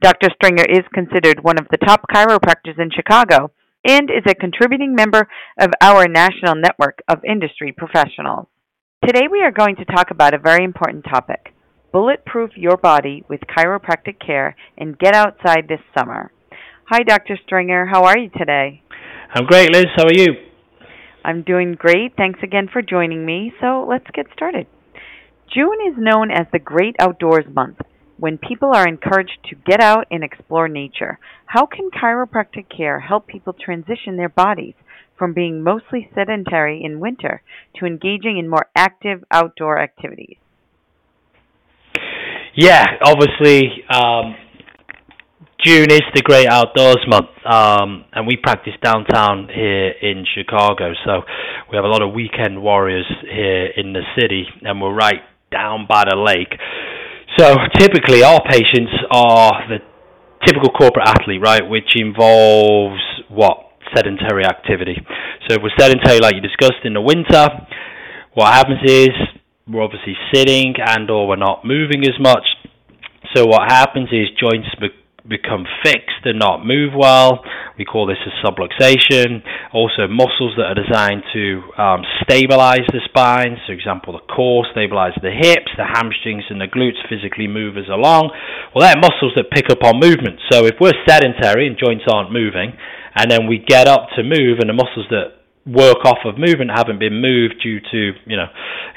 Dr. Stringer is considered one of the top chiropractors in Chicago and is a contributing member of our national network of industry professionals. Today we are going to talk about a very important topic bulletproof your body with chiropractic care and get outside this summer. Hi, Dr. Stringer. How are you today? I'm great, Liz. How are you? I'm doing great. Thanks again for joining me. So let's get started. June is known as the Great Outdoors Month, when people are encouraged to get out and explore nature. How can chiropractic care help people transition their bodies from being mostly sedentary in winter to engaging in more active outdoor activities? Yeah, obviously, um, June is the great outdoors month, um, and we practice downtown here in Chicago. So we have a lot of weekend warriors here in the city, and we're right down by the lake. So typically, our patients are the typical corporate athlete, right, which involves what sedentary activity. So if we're sedentary, like you discussed in the winter, what happens is we're obviously sitting and/or we're not moving as much. So what happens is joints become fixed and not move well. We call this a subluxation. Also, muscles that are designed to um, stabilize the spine, for example, the core stabilize the hips, the hamstrings and the glutes physically move us along. Well, they're muscles that pick up on movement. So if we're sedentary and joints aren't moving, and then we get up to move, and the muscles that work off of movement haven't been moved due to, you know,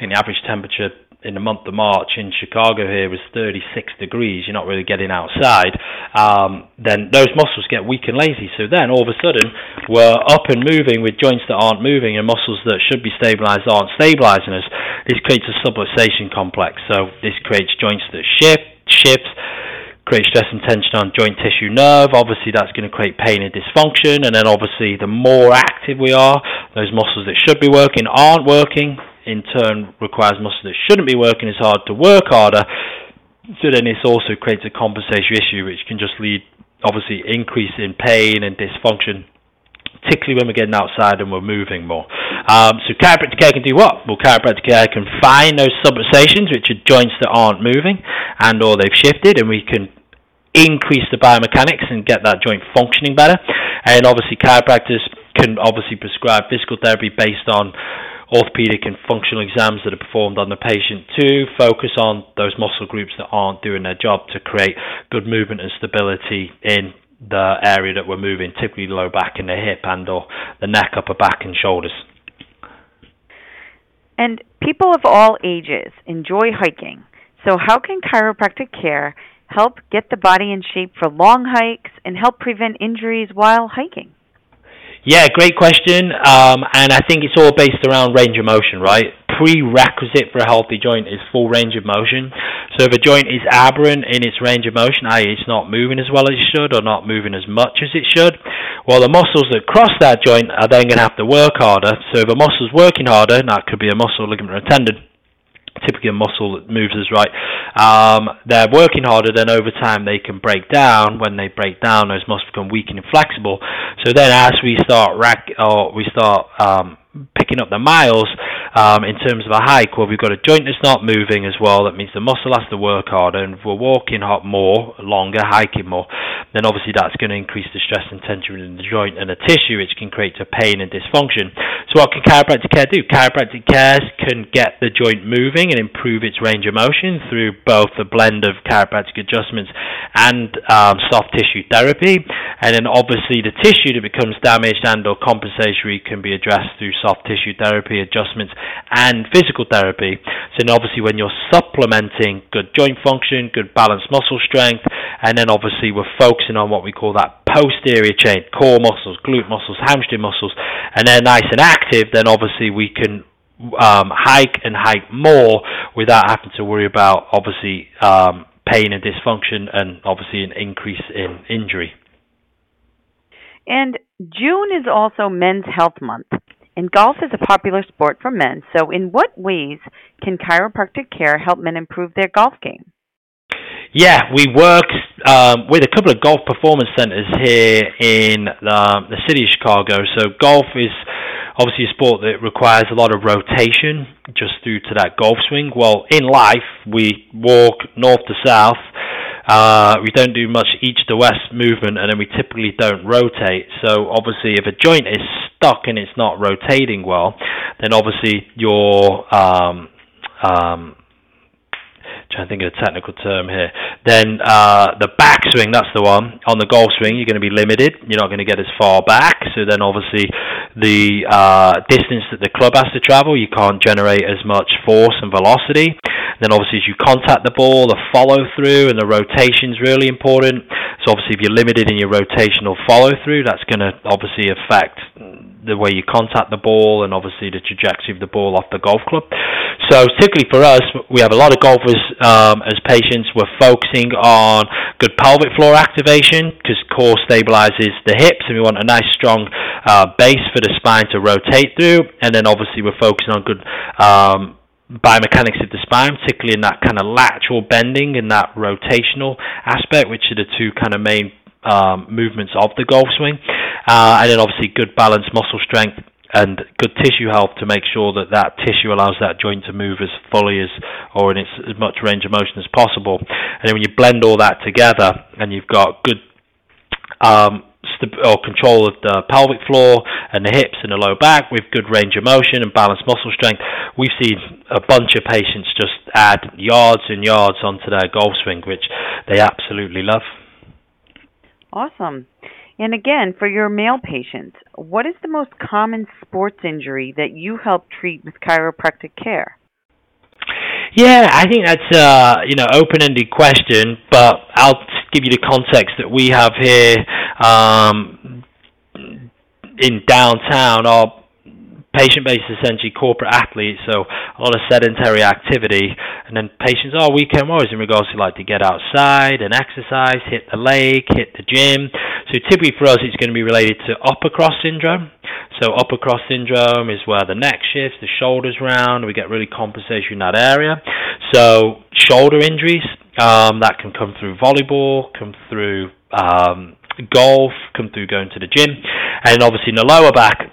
in the average temperature in the month of March in Chicago here was 36 degrees, you're not really getting outside, um, then those muscles get weak and lazy. So then all of a sudden we're up and moving with joints that aren't moving and muscles that should be stabilized aren't stabilizing us. This creates a subluxation complex. So this creates joints that shift, shifts, create stress and tension on joint tissue nerve. Obviously, that's going to create pain and dysfunction. And then, obviously, the more active we are, those muscles that should be working aren't working in turn requires muscles that shouldn't be working as hard to work harder. So then this also creates a compensatory issue which can just lead obviously increase in pain and dysfunction particularly when we're getting outside and we're moving more. Um, so chiropractic care can do what? Well, chiropractic care can find those subluxations, which are joints that aren't moving and or they've shifted, and we can increase the biomechanics and get that joint functioning better. And obviously, chiropractors can obviously prescribe physical therapy based on orthopedic and functional exams that are performed on the patient to focus on those muscle groups that aren't doing their job to create good movement and stability in the area that we're moving, typically low back and the hip and or the neck, upper back and shoulders. And people of all ages enjoy hiking. So how can chiropractic care help get the body in shape for long hikes and help prevent injuries while hiking? Yeah, great question. Um, and I think it's all based around range of motion, right? Prerequisite for a healthy joint is full range of motion. So if a joint is aberrant in its range of motion, i.e., it's not moving as well as it should or not moving as much as it should, well, the muscles that cross that joint are then going to have to work harder. So if a muscle's working harder, that could be a muscle, ligament, or tendon typically a muscle that moves us right. Um, they're working harder, then over time they can break down. When they break down, those muscles become weak and inflexible. So then, as we start rack or we start um, picking up the miles um, in terms of a hike, well, we've got a joint that's not moving as well. That means the muscle has to work harder, and if we're walking hot more, longer, hiking more, then obviously that's going to increase the stress and tension in the joint and the tissue, which can create a pain and dysfunction. So, what can chiropractic care do? Chiropractic care can get the joint moving and improve its range of motion through both a blend of chiropractic adjustments and um, soft tissue therapy. And then obviously the tissue that becomes damaged and or compensatory can be addressed through soft tissue therapy adjustments and physical therapy. So then obviously when you're supplementing good joint function, good balanced muscle strength, and then obviously we're focusing on what we call that posterior chain, core muscles, glute muscles, hamstring muscles, and they're nice and active, then obviously we can um, hike and hike more without having to worry about obviously um, pain and dysfunction and obviously an increase in injury. And June is also Men's Health Month. And golf is a popular sport for men. So, in what ways can chiropractic care help men improve their golf game? Yeah, we work um, with a couple of golf performance centers here in um, the city of Chicago. So, golf is obviously a sport that requires a lot of rotation just through to that golf swing. Well, in life, we walk north to south. Uh, we don't do much east to west movement, and then we typically don't rotate. So obviously, if a joint is stuck and it's not rotating well, then obviously your um, um, trying to think of a technical term here. Then uh, the backswing, that's the one. On the golf swing, you're going to be limited. You're not going to get as far back. So then obviously the uh, distance that the club has to travel, you can't generate as much force and velocity. Then obviously as you contact the ball, the follow through and the rotation is really important. So obviously if you're limited in your rotational follow through, that's going to obviously affect the way you contact the ball and obviously the trajectory of the ball off the golf club. So particularly for us, we have a lot of golfers um, as patients. We're focusing on good pelvic floor activation because core stabilizes the hips, and we want a nice strong uh, base for the spine to rotate through. And then obviously we're focusing on good. Um, biomechanics of the spine, particularly in that kind of lateral bending and that rotational aspect, which are the two kind of main um, movements of the golf swing. Uh, and then obviously good balanced muscle strength and good tissue health to make sure that that tissue allows that joint to move as fully as or in its as much range of motion as possible. And then when you blend all that together and you've got good um, st- or control of the pelvic floor and the hips and the low back with good range of motion and balanced muscle strength, we've seen a bunch of patients just add yards and yards onto their golf swing, which they absolutely love. Awesome. And again, for your male patients, what is the most common sports injury that you help treat with chiropractic care? Yeah, I think that's a you know open-ended question, but I'll give you the context that we have here um, in downtown. Our patient base is essentially corporate athletes, so a lot of sedentary activity. And then patients are weekend warriors in regards to like to get outside and exercise, hit the lake, hit the gym. So typically for us, it's going to be related to upper cross syndrome. So upper cross syndrome is where the neck shifts, the shoulders round, we get really compensation in that area. So shoulder injuries um, that can come through volleyball, come through um, golf, come through going to the gym, and obviously in the lower back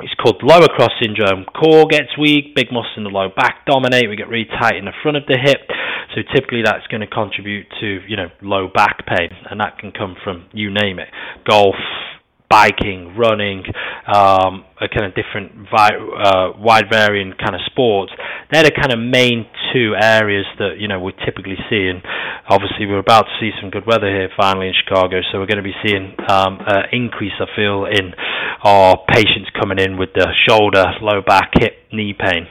it's called lower cross syndrome. Core gets weak, big muscles in the low back dominate. We get really tight in the front of the hip. So typically that's going to contribute to you know low back pain, and that can come from you name it, golf, biking, running, um, a kind of different vi- uh, wide varying kind of sports. They're the kind of main two areas that you know we typically see, and obviously we're about to see some good weather here finally in Chicago, so we're going to be seeing um, an increase, I feel, in our patients coming in with the shoulder, low back, hip, knee pain.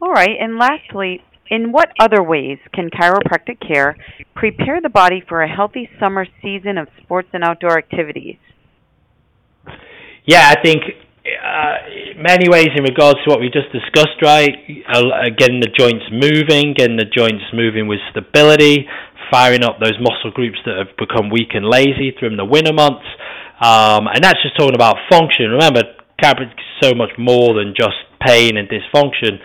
All right, and lastly, in what other ways can chiropractic care prepare the body for a healthy summer season of sports and outdoor activities? Yeah, I think uh, many ways in regards to what we just discussed, right? Uh, getting the joints moving, getting the joints moving with stability, firing up those muscle groups that have become weak and lazy through the winter months. Um, and that's just talking about function. Remember, chiropractic is so much more than just pain and dysfunction.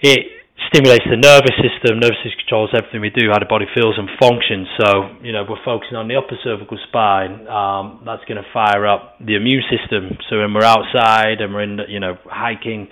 It stimulates the nervous system. Nervous system controls everything we do, how the body feels and functions. So, you know, we're focusing on the upper cervical spine. Um, that's going to fire up the immune system. So when we're outside and we're in, you know, hiking,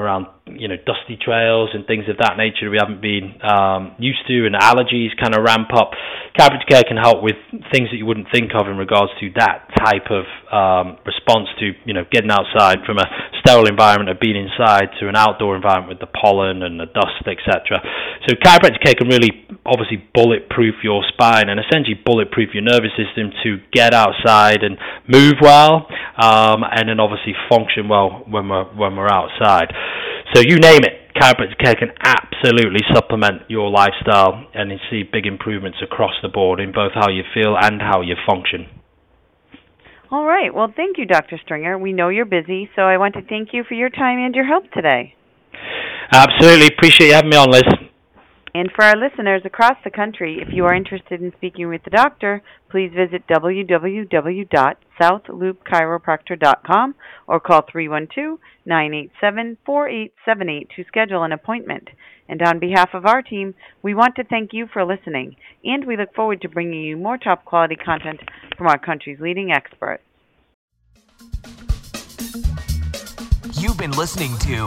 around you know dusty trails and things of that nature we haven't been um, used to, and allergies kind of ramp up. Chiropractic care can help with things that you wouldn't think of in regards to that type of um, response to you know getting outside from a sterile environment of being inside to an outdoor environment with the pollen and the dust, etc. So chiropractic care can really obviously bulletproof your spine and essentially bulletproof your nervous system to get outside and move well, um, and then obviously function well when we're when we're outside. So you name it, chiropractic care can absolutely supplement your lifestyle and you see big improvements across the board in both how you feel and how you function. All right. Well, thank you, Dr. Stringer. We know you're busy, so I want to thank you for your time and your help today. Absolutely. Appreciate you having me on, Liz. And for our listeners across the country, if you are interested in speaking with the doctor, please visit www.southloopchiropractor.com or call 312-987-4878 to schedule an appointment. And on behalf of our team, we want to thank you for listening, and we look forward to bringing you more top quality content from our country's leading experts. You've been listening to